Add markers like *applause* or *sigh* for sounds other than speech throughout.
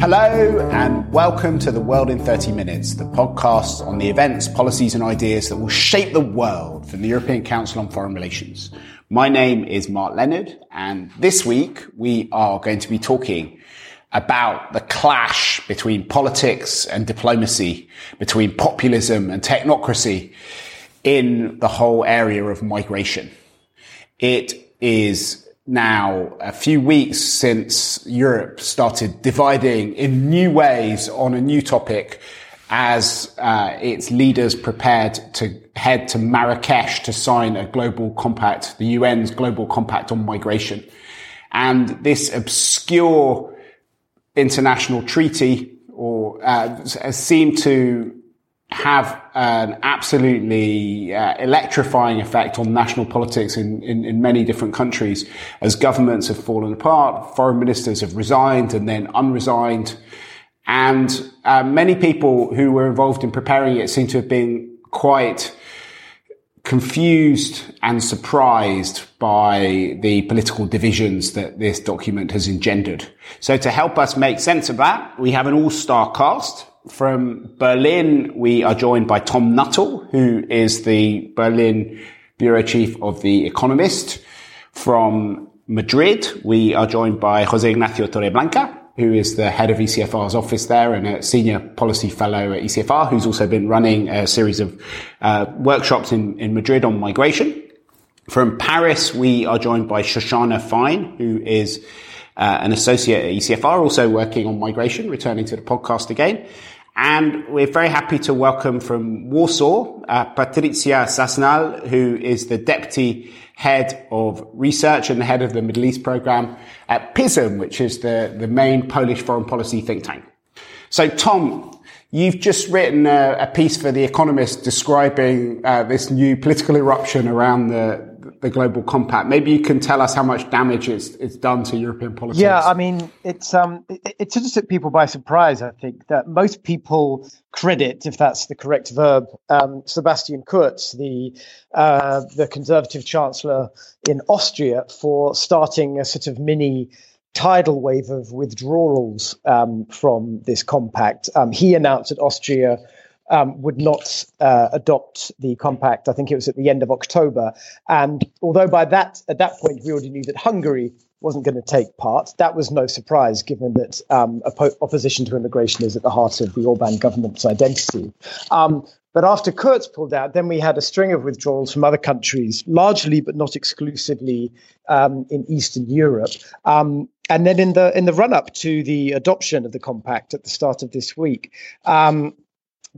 Hello, and welcome to The World in 30 Minutes, the podcast on the events, policies, and ideas that will shape the world from the European Council on Foreign Relations. My name is Mark Leonard, and this week we are going to be talking about the clash between politics and diplomacy, between populism and technocracy in the whole area of migration. It is now a few weeks since Europe started dividing in new ways on a new topic as uh, its leaders prepared to head to Marrakesh to sign a global compact, the UN's global compact on migration. And this obscure international treaty or uh, seemed to have an absolutely uh, electrifying effect on national politics in, in, in, many different countries as governments have fallen apart, foreign ministers have resigned and then unresigned. And uh, many people who were involved in preparing it seem to have been quite confused and surprised by the political divisions that this document has engendered. So to help us make sense of that, we have an all-star cast. From Berlin, we are joined by Tom Nuttall, who is the Berlin bureau chief of The Economist. From Madrid, we are joined by Jose Ignacio Torreblanca, who is the head of ECFR's office there and a senior policy fellow at ECFR, who's also been running a series of uh, workshops in, in Madrid on migration. From Paris, we are joined by Shoshana Fine, who is uh, an associate at ECFR, also working on migration, returning to the podcast again. And we're very happy to welcome from Warsaw, uh, Patrycja Sasnal, who is the deputy head of research and the head of the Middle East program at PISM, which is the, the main Polish foreign policy think tank. So, Tom, you've just written a, a piece for The Economist describing uh, this new political eruption around the, the global compact. Maybe you can tell us how much damage it's, it's done to European politics. Yeah, I mean, it's um, it, it took people by surprise. I think that most people credit, if that's the correct verb, um, Sebastian Kurz, the uh, the conservative chancellor in Austria, for starting a sort of mini tidal wave of withdrawals um, from this compact. Um, he announced that Austria um, would not uh, adopt the compact. I think it was at the end of October. And although by that at that point we already knew that Hungary wasn't going to take part, that was no surprise given that um, opposition to immigration is at the heart of the Orban government's identity. Um, but after Kurz pulled out, then we had a string of withdrawals from other countries, largely but not exclusively um, in Eastern Europe. Um, and then in the in the run up to the adoption of the compact at the start of this week, um,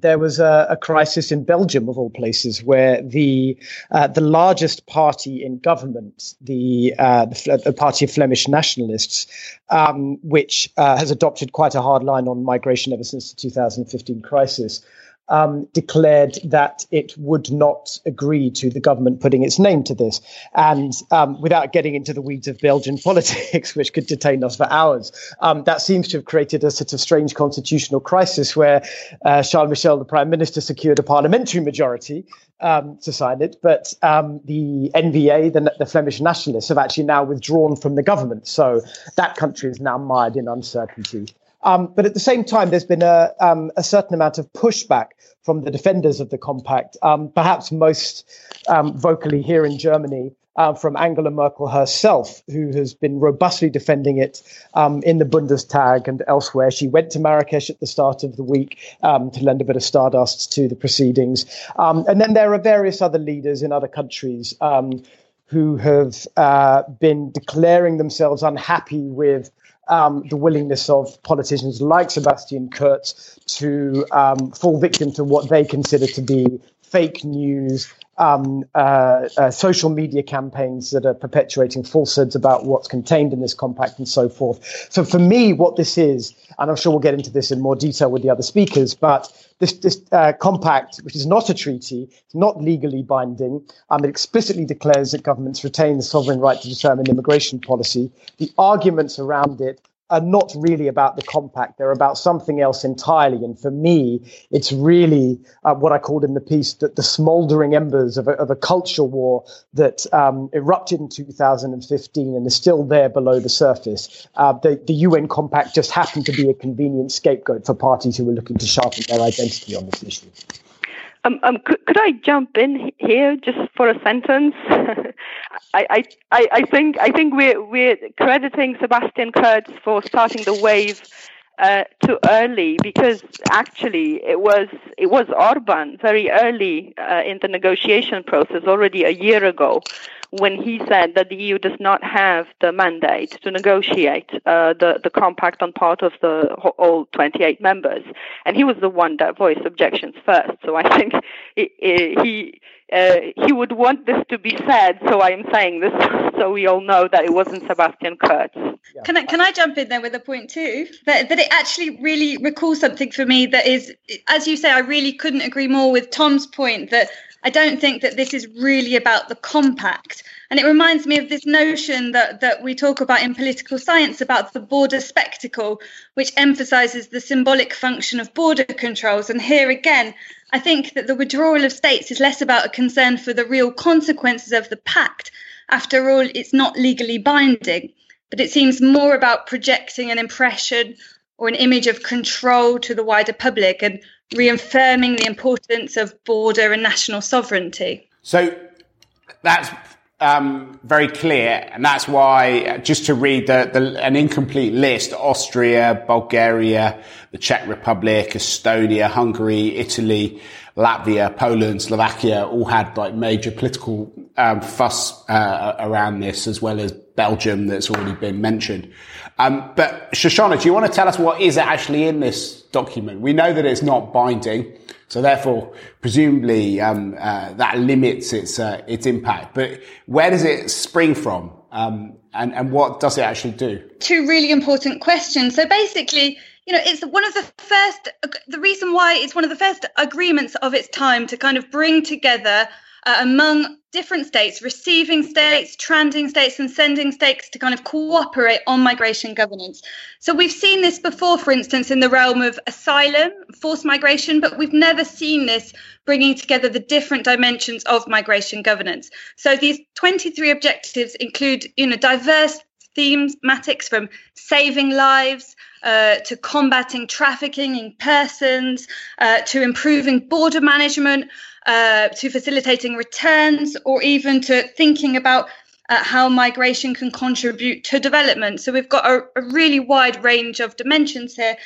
there was a, a, crisis in Belgium, of all places, where the uh, the largest party in government, the uh, the, the, party of Flemish nationalists, um, which uh, has adopted quite a hard line on migration ever since the 2015 crisis, um, declared that it would not agree to the government putting its name to this. And um, without getting into the weeds of Belgian *laughs* politics, which could detain us for hours, um, that seems to have created a sort of strange constitutional crisis where uh, Charles Michel, the prime minister, secured a parliamentary majority um, to sign it, but um, the NVA, the, the, Flemish nationalists, have actually now withdrawn from the government. So that country is now mired in uncertainty. Um, but at the same time, there's been a, um, a, certain amount of pushback from the defenders of the compact, um, perhaps most um, vocally here in Germany. Uh, from Angela Merkel herself, who has been robustly defending it um, in the Bundestag and elsewhere. She went to Marrakesh at the start of the week um, to lend a bit of stardust to the proceedings. and then there are various other leaders in other countries who have uh, been declaring themselves unhappy with um, the willingness of politicians like Sebastian Kurz to um, fall victim to what they consider to be fake news, um, uh, uh, social media campaigns that are perpetuating falsehoods about what's contained in this compact and so forth. So, for me, what this is, and I'm sure we'll get into this in more detail with the other speakers, but this, this uh, compact, which is not a treaty, it's not legally binding, um, it explicitly declares that governments retain the sovereign right to determine immigration policy. The arguments around it are not really about the compact. They're about something else entirely. And for me, it's really uh, what I called in the piece that the smoldering embers of a, of a culture war that um, erupted in 2015 and is still there below the surface. Uh, the, the UN compact just happened to be a convenient scapegoat for parties who were looking to sharpen their identity on this issue. Um, um, could, could, I jump in here just for a sentence? *laughs* I, I, I think I think we're we're crediting Sebastian Kurz for starting the wave uh, too early because actually it was it was Orban very early uh, in the negotiation process already a year ago when he said that the EU does not have the mandate to negotiate uh, the the compact on part of the all 28 members, and he was the one that voiced objections first. So I think he uh, he would want this to be said. So I am saying this *laughs* so we all know that it wasn't Sebastian Kurz. Yeah. Can I can I jump in there with a point too? That that it actually really recalls something for me that is, as you say, I really couldn't agree more with Tom's point that I don't think that this is really about the compact. And it reminds me of this notion that, that we talk about in political science about the border spectacle, which emphasizes the symbolic function of border controls. And here again, I think that the withdrawal of states is less about a concern for the real consequences of the pact. After all, it's not legally binding, but it seems more about projecting an impression or an image of control to the wider public and reaffirming the importance of border and national sovereignty. So that's um, very clear, and that's why, uh, just to read the, the, an incomplete list, Austria, Bulgaria, the Czech Republic, Estonia, Hungary, Italy, Latvia, Poland, Slovakia all had like major political um, fuss uh, around this, as well as Belgium that's already been mentioned. Um, but Shoshana, do you want to tell us what is actually in this document? We know that it's not binding, so therefore, presumably, um, uh, that limits its uh, its impact. But where does it spring from, um, and and what does it actually do? Two really important questions. So basically, you know, it's one of the first. The reason why it's one of the first agreements of its time to kind of bring together uh, among different states, receiving states, transiting states, and sending states to kind of cooperate on migration governance. So we've seen this before, for instance, in the realm of asylum, forced migration, but we've never seen this bringing together the different dimensions of migration governance. So these 23 objectives include, you know, diverse thematics from saving lives uh, to combating trafficking in persons, uh, to improving border management, uh, to facilitating returns, or even to thinking about uh, how migration can contribute to development. So we've got a, a really wide range of dimensions here.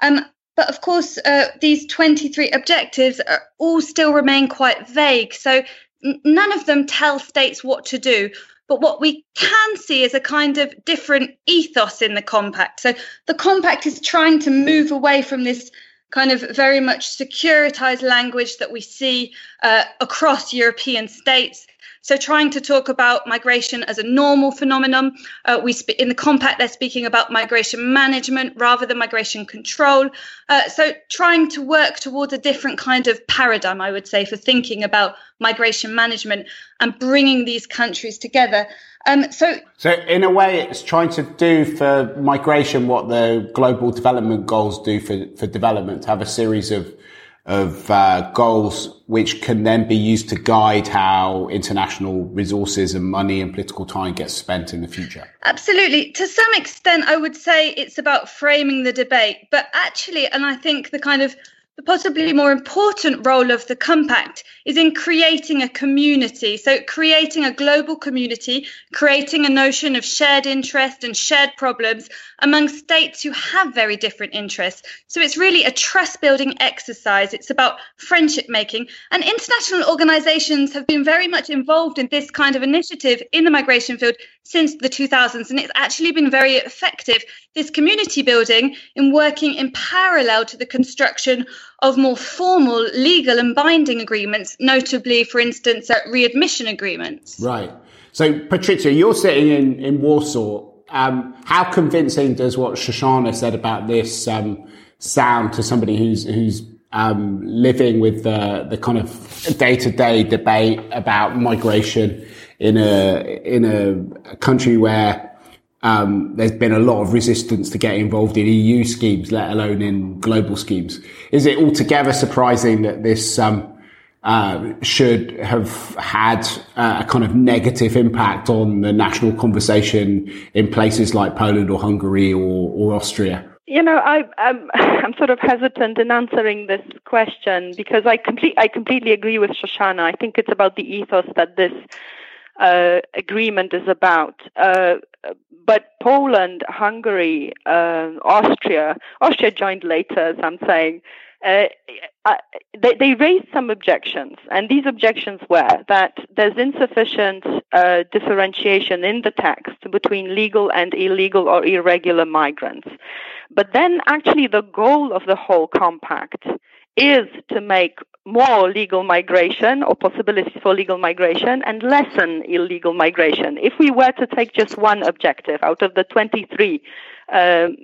Um, but of course, uh, these 23 objectives are, all still remain quite vague. So n- none of them tell states what to do. But what we can see is a kind of different ethos in the compact. So the compact is trying to move away from this kind of very much securitized language that we see uh, across European states. So, trying to talk about migration as a normal phenomenon, uh, we sp- in the compact they're speaking about migration management rather than migration control. Uh, so, trying to work towards a different kind of paradigm, I would say, for thinking about migration management and bringing these countries together. Um, so, so in a way, it's trying to do for migration what the global development goals do for, for development. Have a series of of uh, goals which can then be used to guide how international resources and money and political time gets spent in the future. Absolutely. To some extent, I would say it's about framing the debate, but actually, and I think the kind of the possibly more important role of the compact is in creating a community. So, creating a global community, creating a notion of shared interest and shared problems among states who have very different interests. So, it's really a trust building exercise. It's about friendship making. And international organizations have been very much involved in this kind of initiative in the migration field since the 2000s. And it's actually been very effective, this community building, in working in parallel to the construction of more formal legal and binding agreements, notably, for instance, at readmission agreements. Right. So, Patrycja, you're sitting in, in Warsaw. Um, how convincing does what Shoshana said about this um, sound to somebody who's who's um, living with the, the kind of day to day debate about migration in a in a country where um, there's been a lot of resistance to get involved in EU schemes, let alone in global schemes. Is it altogether surprising that this um, uh, should have had uh, a kind of negative impact on the national conversation in places like Poland or Hungary or, or Austria? You know, I, I'm *laughs* I'm sort of hesitant in answering this question because I complete I completely agree with Shoshana. I think it's about the ethos that this uh, agreement is about. Uh, but Poland, Hungary, uh, Austria, Austria joined later, as I'm saying. Uh, they, they, raised some objections, and these objections were that there's insufficient uh, differentiation in the text between legal and illegal or irregular migrants. But then, actually, the goal of the whole compact is to make more legal migration or possibilities for legal migration and lessen illegal migration. If we were to take just one objective out of the 23, um,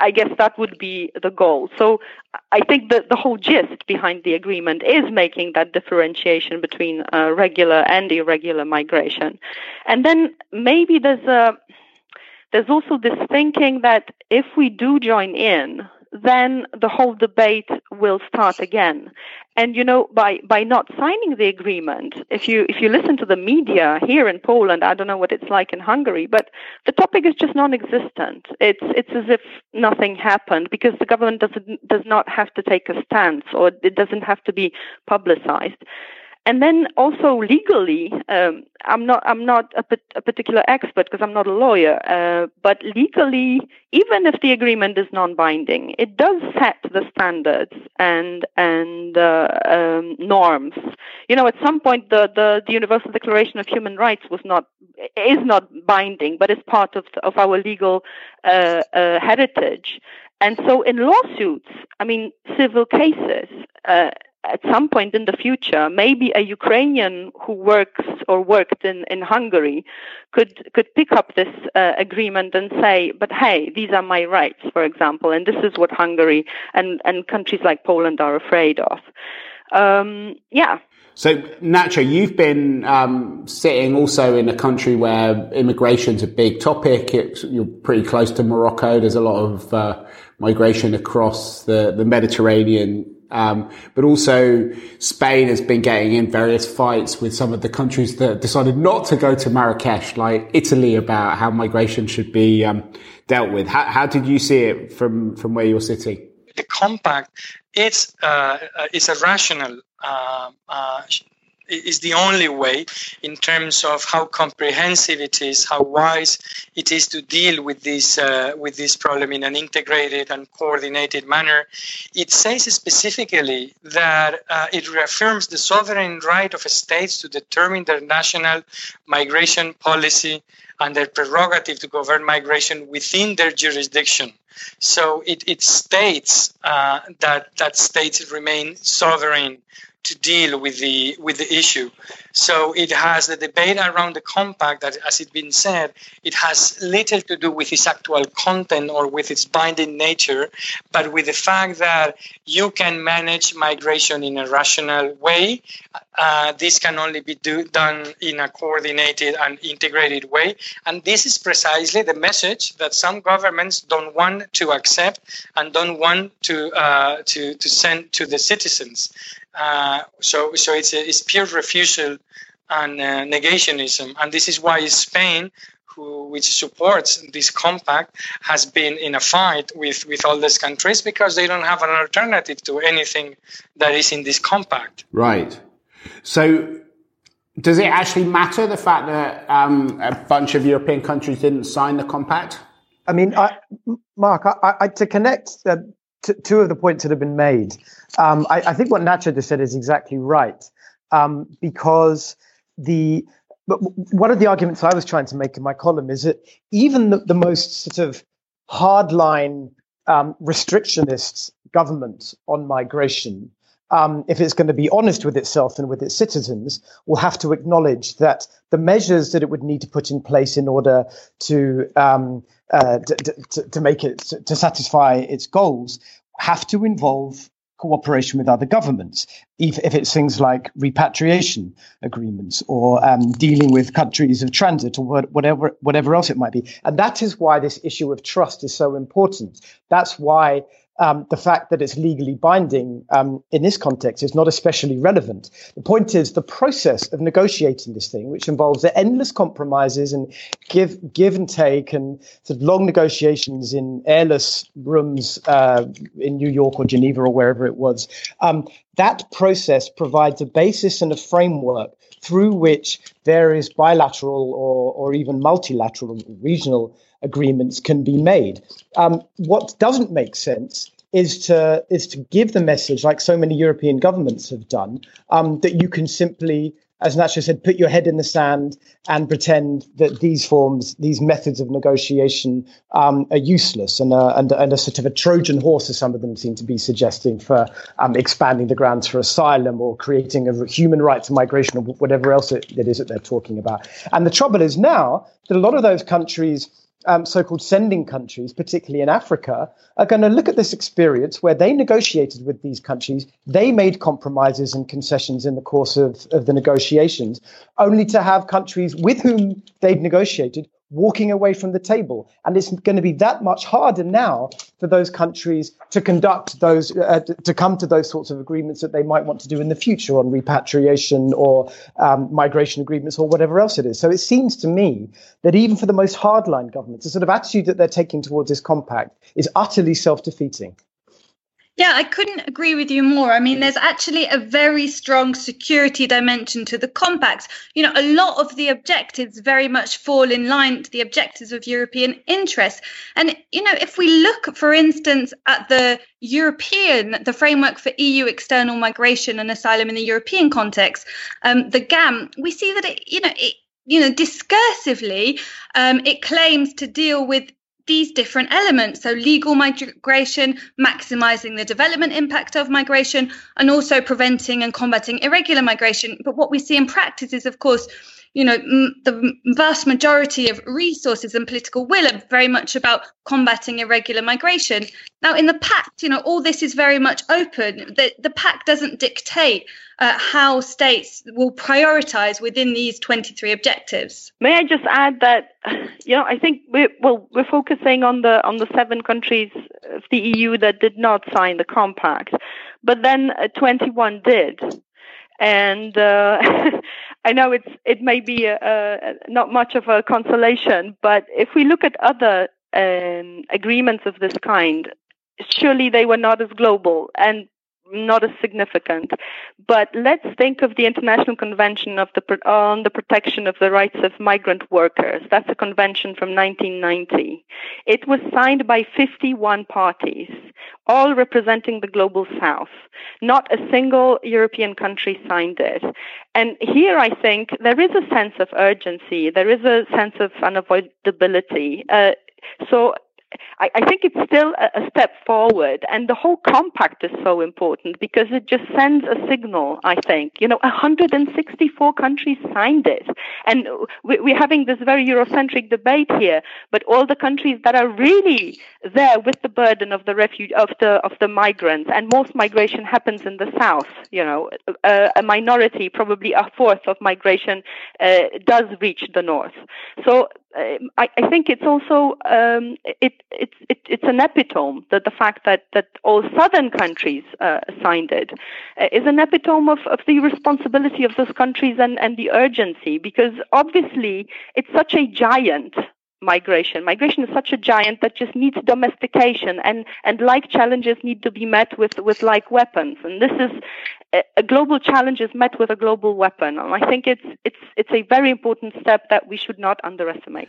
I guess that would be the goal. So I think that the whole gist behind the agreement is making that differentiation between uh, regular and irregular migration. And then maybe there's a there's also this thinking that if we do join in, then the whole debate will start again. And you know, by by not signing the agreement, if you if you listen to the media here in Poland, I don't know what it's like in Hungary, but the topic is just non-existent. It's it's as if nothing happened because the government doesn't does not have to take a stance or it doesn't have to be publicized and then also legally, um, I'm not I'm not a, a particular expert because I'm not a lawyer, uh, but legally, even if the agreement is non-binding, it does set the standards and and uh, um, norms. You know, at some point, the, the the Universal Declaration of Human Rights was not is not binding, but it's part of of our legal uh, uh heritage. And so, in lawsuits, I mean, civil cases, uh, at some point in the future, maybe a Ukrainian who works or worked in, in Hungary could could pick up this uh, agreement and say, "But hey, these are my rights," for example, and this is what Hungary and and countries like Poland are afraid of. Um, yeah. So, Nacho, you've been um, sitting also in a country where immigration's a big topic. It's, you're pretty close to Morocco. There's a lot of uh, migration across the, the Mediterranean um, but also Spain has been getting in various fights with some of the countries that decided not to go to Marrakesh, like Italy, about how migration should be um, dealt with. How, how, did you see it from, from where you're sitting? The compact, it's, uh, it's a rational uh, uh, is the only way in terms of how comprehensive it is, how wise it is to deal with this uh, with this problem in an integrated and coordinated manner. It says specifically that uh, it reaffirms the sovereign right of states to determine their national migration policy and their prerogative to govern migration within their jurisdiction. So it, it states uh, that that states remain sovereign to deal with the with the issue. So it has the debate around the compact that, as it's been said, it has little to do with its actual content or with its binding nature, but with the fact that you can manage migration in a rational way. Uh, this can only be do, done in a coordinated and integrated way, and this is precisely the message that some governments don't want to accept and don't want to uh, to to send to the citizens. Uh, so, so it's, a, it's pure refusal and uh, negationism, and this is why Spain, who which supports this compact, has been in a fight with with all these countries because they don't have an alternative to anything that is in this compact. Right. So. Does it actually matter the fact that um, a bunch of European countries didn't sign the compact? I mean, I, Mark, I, I, to connect uh, t- two of the points that have been made. Um, I, I, think what Nacho just said is exactly right, um, because the but one of the arguments I was trying to make in my column is that even the, the most sort of hardline um, restrictionist government on migration, um, if it's going to be honest with itself and with its citizens, will have to acknowledge that the measures that it would need to put in place in order to um, uh, to, to, make it to satisfy its goals have to involve cooperation with other governments, if, if it's things like repatriation agreements or um, dealing with countries of transit or whatever whatever else it might be. And that is why this issue of trust is so important. That's why um, the fact that it's legally binding um, in this context is not especially relevant. The point is the process of negotiating this thing, which involves the endless compromises and give give and take and sort of long negotiations in airless rooms uh, in New York or Geneva or wherever it was. Um, that process provides a basis and a framework through which various bilateral or, or even multilateral regional agreements can be made. Um, what doesn't make sense is to is to give the message, like so many European governments have done, um, that you can simply, as Nacho said, put your head in the sand and pretend that these forms, these methods of negotiation, um, are useless and, uh, and and a sort of a Trojan horse, as some of them seem to be suggesting, for um, expanding the grounds for asylum or creating a human rights migration or whatever else it, it is that they're talking about. And the trouble is now that a lot of those countries um, so-called sending countries, particularly in Africa, are going to look at this experience where they negotiated with these countries, they made compromises and concessions in the course of, of the negotiations, only to have countries with whom they'd negotiated walking away from the table. And it's going to be that much harder now for those countries to conduct those, uh, to come to those sorts of agreements that they might want to do in the future on repatriation or um, migration agreements or whatever else it is. So it seems to me that even for the most hardline governments, the sort of attitude that they're taking towards this compact is utterly self defeating. Yeah, I couldn't agree with you more. I mean, there's actually a very strong security dimension to the compacts. You know, a lot of the objectives very much fall in line to the objectives of European interests. And, you know, if we look, for instance, at the European, the framework for EU external migration and asylum in the European context, um, the GAM, we see that it, you know, it, you know, discursively, um, it claims to deal with these different elements. So, legal migration, maximizing the development impact of migration, and also preventing and combating irregular migration. But what we see in practice is, of course, you know, m- the vast majority of resources and political will are very much about combating irregular migration. Now, in the pact, you know, all this is very much open. The, the pact doesn't dictate uh, how states will prioritize within these 23 objectives. May I just add that, you know, I think we well we're focusing on the on the seven countries of the EU that did not sign the compact, but then uh, 21 did and uh, *laughs* I know it's it may be a, a, not much of a consolation, but if we look at other um, agreements of this kind, surely they were not as global. And not as significant. But let's think of the International Convention of the, on the Protection of the Rights of Migrant Workers. That's a convention from 1990. It was signed by 51 parties, all representing the global south. Not a single European country signed it. And here I think there is a sense of urgency, there is a sense of unavoidability. Uh, so I, I think it's still a, a, step forward. And the whole compact is so important because it just sends a signal, I think. You know, 164 countries signed it. And we, we're having this very Eurocentric debate here, but all the countries that are really there with the burden of the refuge, of the, of the migrants, and most migration happens in the south, you know, a, a minority, probably a fourth of migration uh, does reach the north. So I, I, think it's also um, it, it, it, it's an epitome that the fact that, that all southern countries uh, signed it uh, is an epitome of, of the responsibility of those countries and, and the urgency because obviously it's such a giant migration. Migration is such a giant that just needs domestication, and, and like challenges need to be met with, with like weapons. And this is a, global challenge is met with a global weapon. And I think it's it's it's a very important step that we should not underestimate.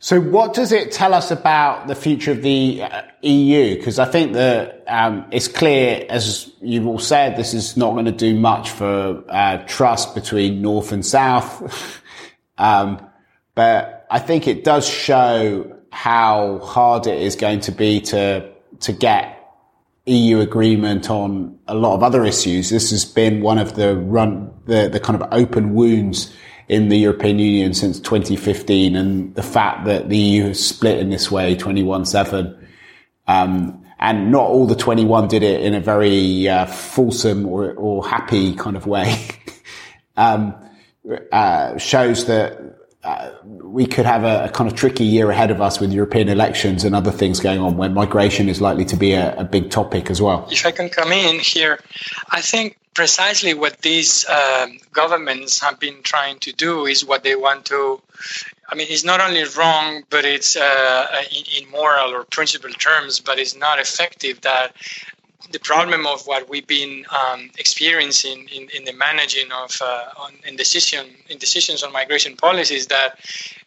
So, what does it tell us about the future of the uh, EU? Because I think that um, it's clear, as you've all said, this is not going to do much for uh, trust between North and South. *laughs* um, but I think it does show how hard it is going to be to to get EU agreement on a lot of other issues. This has been one of the run the the kind of open wounds in the European Union since 2015, and the fact that the EU has split in this way, 21-7, um, and not all the 21 did it in a very uh, fulsome or, or happy kind of way, *laughs* um, uh, shows that uh, we could have a, a, kind of tricky year ahead of us with European elections and other things going on where migration is likely to be a, a big topic as well. If I can come in here, I think precisely what these um, governments have been trying to do is what they want to. I mean, it's not only wrong, but it's uh, in, in moral or principle terms, but it's not effective that the problem of what we've been um, experiencing in, in the managing of uh, on, in decision in decisions on migration policies that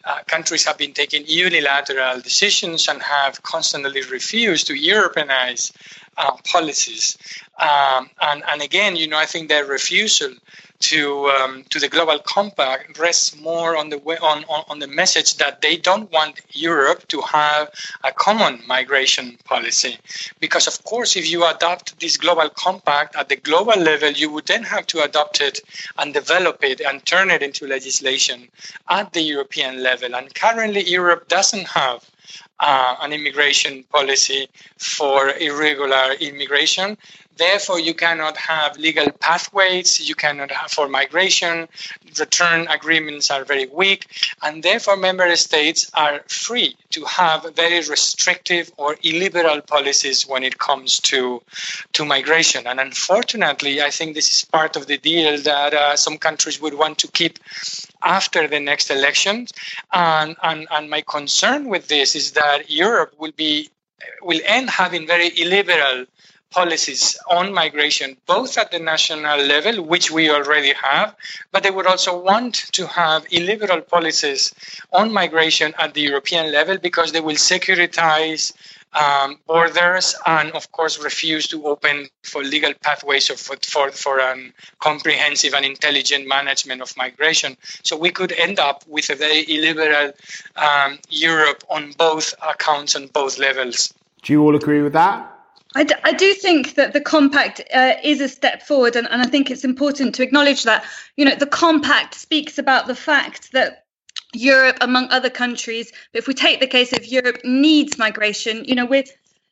uh, countries have been taking unilateral decisions and have constantly refused to Europeanize uh, policies. Um, and, and again, you know, I think their refusal to um, to the global compact rests more on the way, on, on, on the message that they don't want Europe to have a common migration policy because of course if you adopt this global compact at the global level you would then have to adopt it and develop it and turn it into legislation at the European level and currently Europe doesn't have uh, an immigration policy for irregular immigration. Therefore, you cannot have legal pathways. You cannot have for migration. Return agreements are very weak, and therefore, member states are free to have very restrictive or illiberal policies when it comes to to migration. And unfortunately, I think this is part of the deal that uh, some countries would want to keep after the next elections. And, and, and my concern with this is that Europe will be will end having very illiberal policies on migration, both at the national level, which we already have, but they would also want to have illiberal policies on migration at the European level because they will securitize um, borders and, of course, refuse to open for legal pathways or for, for, for um, comprehensive and intelligent management of migration. So we could end up with a very illiberal um, Europe on both accounts and both levels. Do you all agree with that? I, d- I do think that the compact uh, is a step forward, and, and I think it's important to acknowledge that. You know, the compact speaks about the fact that Europe, among other countries, if we take the case of Europe, needs migration. You know, we're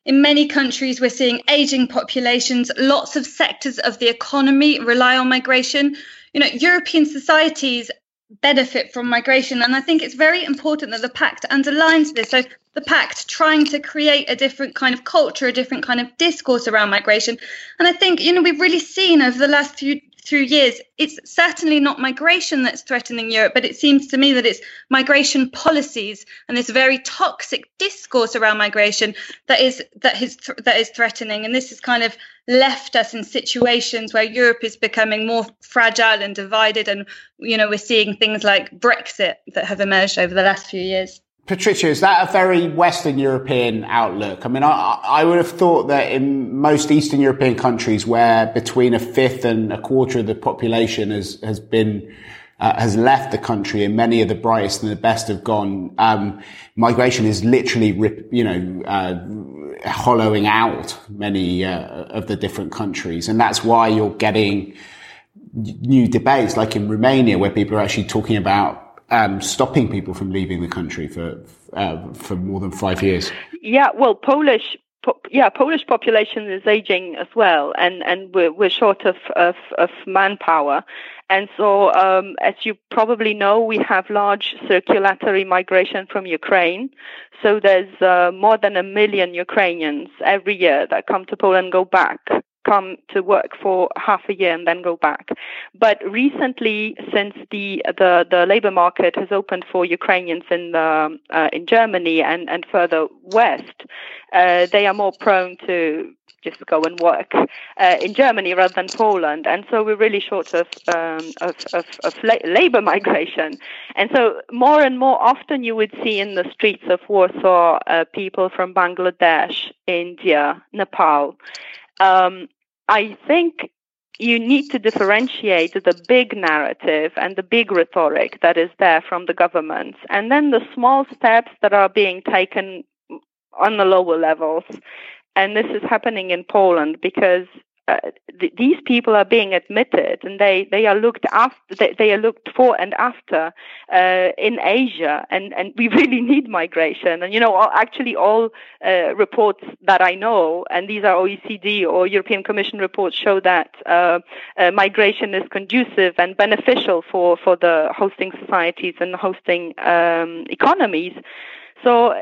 in many countries, we're seeing aging populations. Lots of sectors of the economy rely on migration. You know, European societies benefit from migration. And I think it's very important that the pact underlines this. So the pact trying to create a different kind of culture, a different kind of discourse around migration. And I think, you know, we've really seen over the last few through years, it's certainly not migration that's threatening Europe, but it seems to me that it's migration policies and this very toxic discourse around migration that is that is that is threatening. And this has kind of left us in situations where Europe is becoming more fragile and divided. And you know, we're seeing things like Brexit that have emerged over the last few years. Patrycja, is that a very Western European outlook? I mean, I, I, would have thought that in most Eastern European countries where between a fifth and a quarter of the population has, has been, uh, has left the country and many of the brightest and the best have gone, um, migration is literally, rip, you know, uh, hollowing out many uh, of the different countries. And that's why you're getting new debates like in Romania where people are actually talking about um, stopping people from leaving the country for uh, for more than five years? Yeah, well, Polish. Po- yeah, Polish population is aging as well, and, and we're, we're short of, of, of manpower. And so, um, as you probably know, we have large circulatory migration from Ukraine. So there's uh, more than a million Ukrainians every year that come to Poland, go back come to work for half a year and then go back. But recently, since the the, the labor market has opened for Ukrainians in the, uh, in Germany and, and further west, uh, they are more prone to just go and work uh, in Germany rather than Poland. And so we're really short of, um, of, of, of la- labor *laughs* migration. And so more and more often you would see in the streets of Warsaw uh, people from Bangladesh, India, Nepal. Um, I think you need to differentiate the big narrative and the big rhetoric that is there from the governments, and then the small steps that are being taken on the lower levels. And this is happening in Poland because uh, th- these people are being admitted and they, they are looked after they, they are looked for and after uh, in Asia and, and we *laughs* really need migration. And you know actually all uh, reports that I know and these are OECD or European Commission reports show that uh, uh, migration is conducive and beneficial for, for the hosting societies and hosting um, economies. So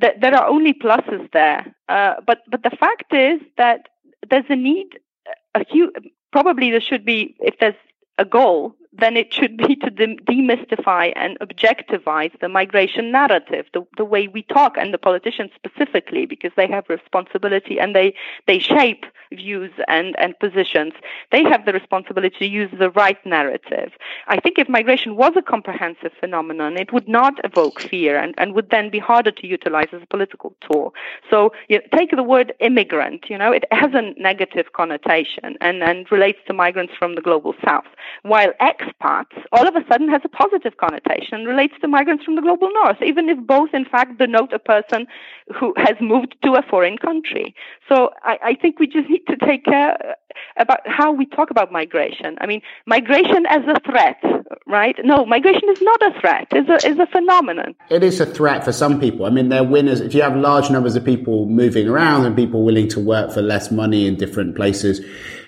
th- there are only pluses there. But but the fact is that there's uh, a need, a huge, probably there should be, if there's a goal, then it should be to demystify and objectivize the migration narrative, the, the way we talk, and the politicians specifically, because they have responsibility and they, they shape views and, and positions. They have the responsibility to use the right narrative. I think if migration was a comprehensive phenomenon, it would not evoke fear and, and would then be harder to utilize as a political tool. So you know, take the word immigrant, you know, it has a negative connotation and, and relates to migrants from the global south, while expats all of a sudden has a positive connotation and relates to migrants from the global north, even if both in fact denote a person who has moved to a foreign country. So I, I think we just *laughs* need to take care about how we talk about migration. I mean, migration as a threat, right? No, migration is not a threat. It's a, it's a phenomenon. It is a threat for some people. I mean, they're winners. If you have large numbers of people moving around and people willing to work for less money in different places,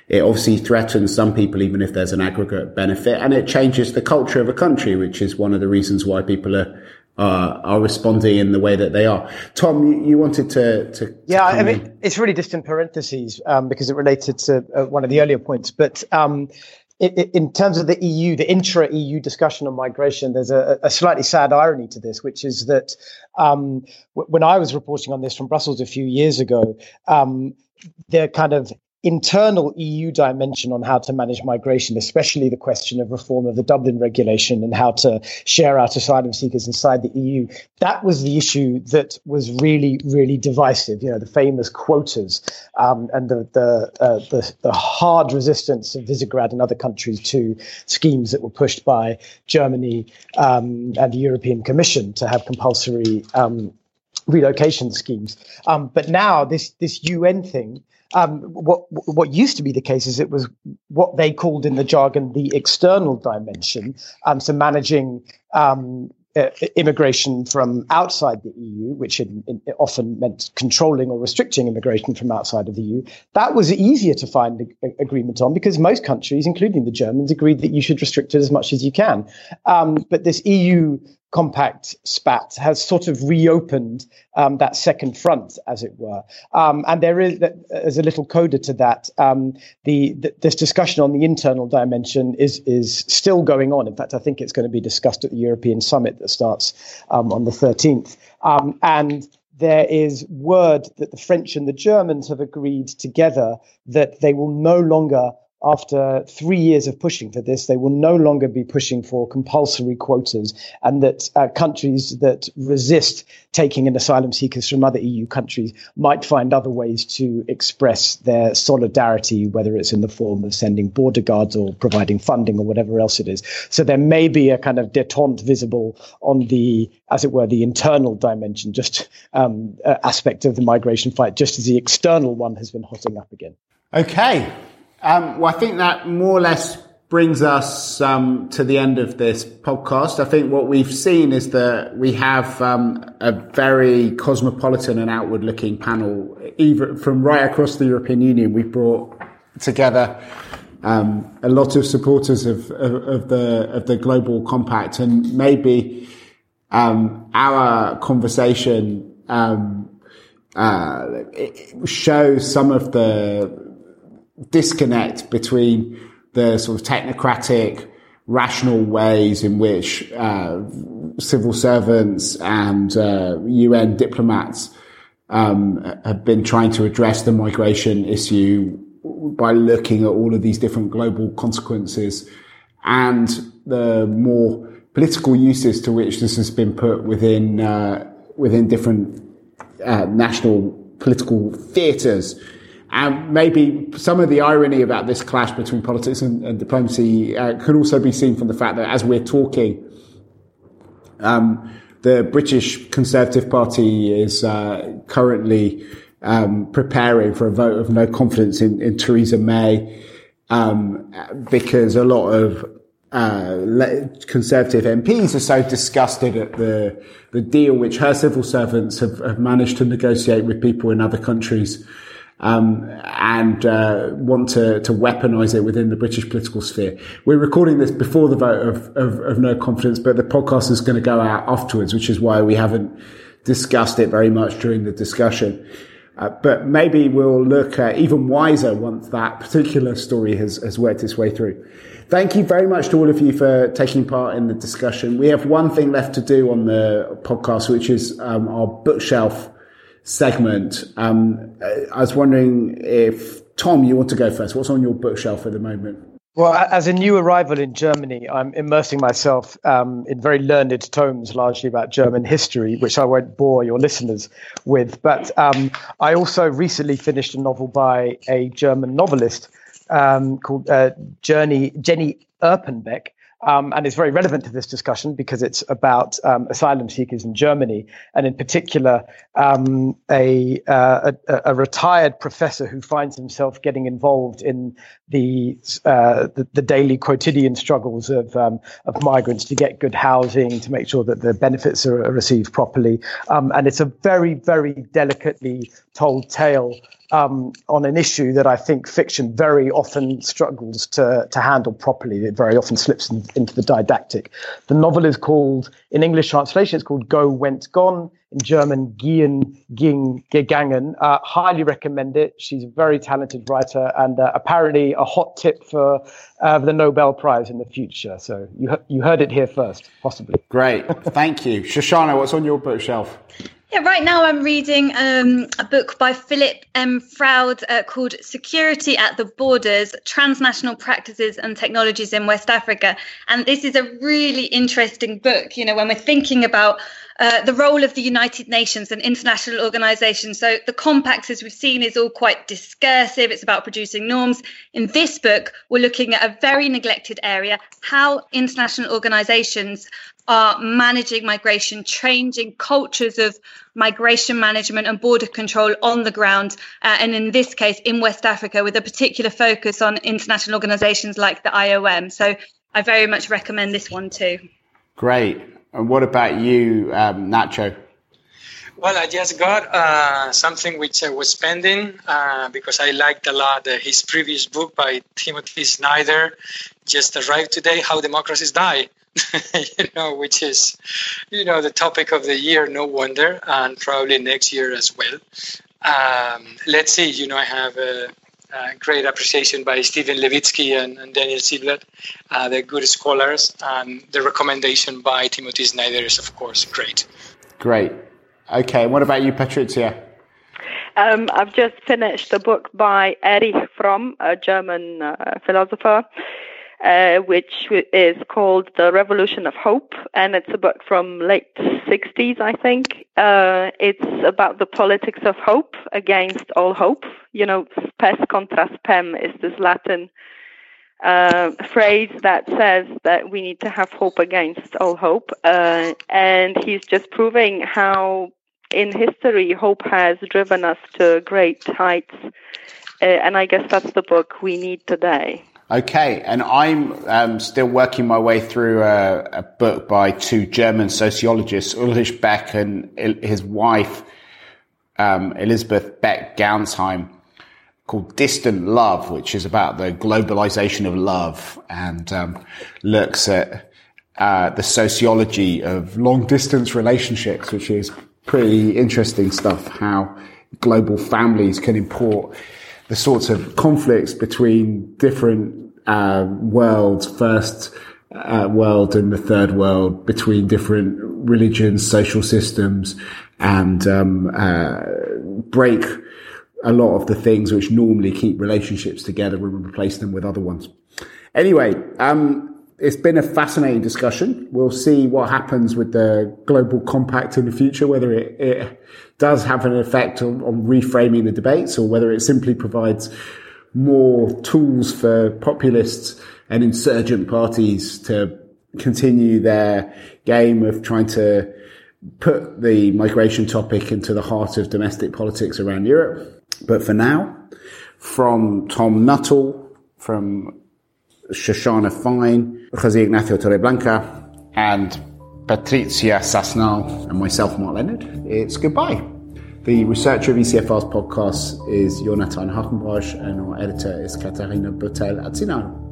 it obviously threatens some people, even if there's an aggregate benefit, and it changes the culture of a country, which is one of the reasons why people are uh, are responding in the way that they are. Tom, you, you wanted to, to yeah, I mean, in. it's really just in parentheses um, because it related to uh, one of the earlier points, but. Um, in terms of the EU, the intra EU discussion on migration, there's a, a, slightly sad irony to this, which is that um, w- when I was reporting on this from Brussels a few years ago, um, the kind of internal EU dimension on how to manage migration, especially the question of reform of the Dublin regulation and how to share out asylum seekers inside the EU. That was the issue that was really, really divisive. You know, the famous quotas um, and the the, uh, the, the hard resistance of Visegrad and other countries to schemes that were pushed by Germany um, and the European Commission to have compulsory um, relocation schemes. Um, but now this this UN thing um, what what used to be the case is it was what they called in the jargon the external dimension. Um, so managing um, uh, immigration from outside the EU, which in, in, often meant controlling or restricting immigration from outside of the EU, that was easier to find a, a agreement on because most countries, including the Germans, agreed that you should restrict it as much as you can. Um, but this EU compact spat has sort of reopened um, that second front, as it were. Um, and there is, as a little coda to that, um, the, the, this discussion on the internal dimension is is still going on. In fact, I think it's going to be discussed at the European summit that starts um, on the 13th. Um, and there is word that the French and the Germans have agreed together that they will no longer after three years of pushing for this, they will no longer be pushing for compulsory quotas, and that uh, countries that resist taking in asylum seekers from other EU countries might find other ways to express their solidarity, whether it's in the form of sending border guards or providing funding or whatever else it is. So there may be a kind of detente visible on the, as it were, the internal dimension, just um, uh, aspect of the migration fight, just as the external one has been hotting up again. Okay. Um, well, I think that more or less brings us um, to the end of this podcast. I think what we've seen is that we have um, a very cosmopolitan and outward-looking panel, even from right across the European Union. We've brought together um, a lot of supporters of, of, of, the of the global compact, and maybe um, our conversation um, uh, shows some of the disconnect between the sort of technocratic, rational ways in which uh, civil servants and uh, UN diplomats um, have been trying to address the migration issue by looking at all of these different global consequences and the more political uses to which this has been put within uh, within different uh, national political theatres. And maybe some of the irony about this clash between politics and, and diplomacy uh, could also be seen from the fact that as we're talking, um, the British Conservative Party is uh, currently um, preparing for a vote of no confidence in, in Theresa May um, because a lot of uh, conservative MPs are so disgusted at the the deal which her civil servants have, have managed to negotiate with people in other countries um, and uh, want to, to weaponize it within the British political sphere. We're recording this before the vote of, of, of no confidence, but the podcast is going to go out afterwards, which is why we haven't discussed it very much during the discussion. Uh, but maybe we'll look uh, even wiser once that particular story has, has worked its way through. Thank you very much to all of you for taking part in the discussion. We have one thing left to do on the podcast, which is um, our bookshelf segment. Um, I was wondering if Tom, you want to go first. What's on your bookshelf at the moment? Well, as a new arrival in Germany, I'm immersing myself um, in very learned tomes, largely about German history, which I won't bore your listeners with. But um, I also recently finished a novel by a German novelist um, called uh, Journey, Jenny Erpenbeck, um, and it's very relevant to this discussion because it's about um, asylum seekers in Germany, and in particular, um, a, uh, a, a, retired professor who finds himself getting involved in the uh, the, the, daily quotidian struggles of um, of migrants to get good housing, to make sure that the benefits are, are received properly, um, and it's a very very delicately told tale um, on an issue that I think fiction very often struggles to, to handle properly. It very often slips in, into the didactic. The novel is called, in English translation, it's called Go Went Gone. In German, Gehen Ging Gegangen. Uh, highly recommend it. She's a very talented writer and uh, apparently a hot tip for uh, the Nobel Prize in the future. So you, you heard it here first, possibly. Great. Thank you. Shoshana, what's on your bookshelf? Yeah, right now I'm reading um, a book by Philip M. Frowd uh, called Security at the Borders Transnational Practices and Technologies in West Africa. And this is a really interesting book, you know, when we're thinking about uh, the role of the United Nations and international organizations. So the compacts, as we've seen, is all quite discursive. It's about producing norms. In this book, we're looking at a very neglected area, how international organizations are managing migration, changing cultures of migration management and border control on the ground. Uh, and in this case, in West Africa, with a particular focus on international organizations like the IOM. So I very much recommend this one too. Great. And what about you, um, Nacho? Well, I just got uh, something which I was spending uh, because I liked a lot uh, his previous book by Timothy Snyder, just arrived today, How Democracies Die. *laughs* you know, which is, you know, the topic of the year, no wonder, and probably next year as well. Um, let's see, you know, I have a, a, great appreciation by Steven Levitsky and, and Daniel Ziblatt. Uh, they're good scholars, and the recommendation by Timothy Snyder is, of course, great. Great. Okay, what about you, Patrycja? Um, I've just finished a book by Erich Fromm, a German uh, philosopher, uh, which is called The Revolution of Hope, and it's a book from late 60s, I think. Uh, it's about the politics of hope against all hope. You know, spes contra spem is this Latin uh, phrase that says that we need to have hope against all hope. Uh, and he's just proving how in history hope has driven us to great heights. Uh, and I guess that's the book we need today. Okay, and I'm um, still working my way through a, a, book by two German sociologists, Ulrich Beck and his wife, um, Elisabeth Beck-Gernsheim, called Distant Love, which is about the globalization of love and um, looks at uh, the sociology of long distance relationships, which is pretty interesting stuff, how global families can import the sorts of conflicts between different uh, worlds, first uh, world and the third world, between different religions, social systems, and um, uh, break a lot of the things which normally keep relationships together and replace them with other ones. Anyway, um, it's been a fascinating discussion. We'll see what happens with the global compact in the future, whether it, it does have an effect on, on, reframing the debates or whether it simply provides more tools for populists and insurgent parties to continue their game of trying to put the migration topic into the heart of domestic politics around Europe. But for now, from Tom Nuttall, from Shoshana Fine, Jose Ignacio Torreblanca, and Patrycja Sasnal, and myself, Mark Leonard, it's goodbye. The researcher of ECFR's podcast is Jonathan Hackenbrosch, and our editor is Katharina Botel Atzinaro.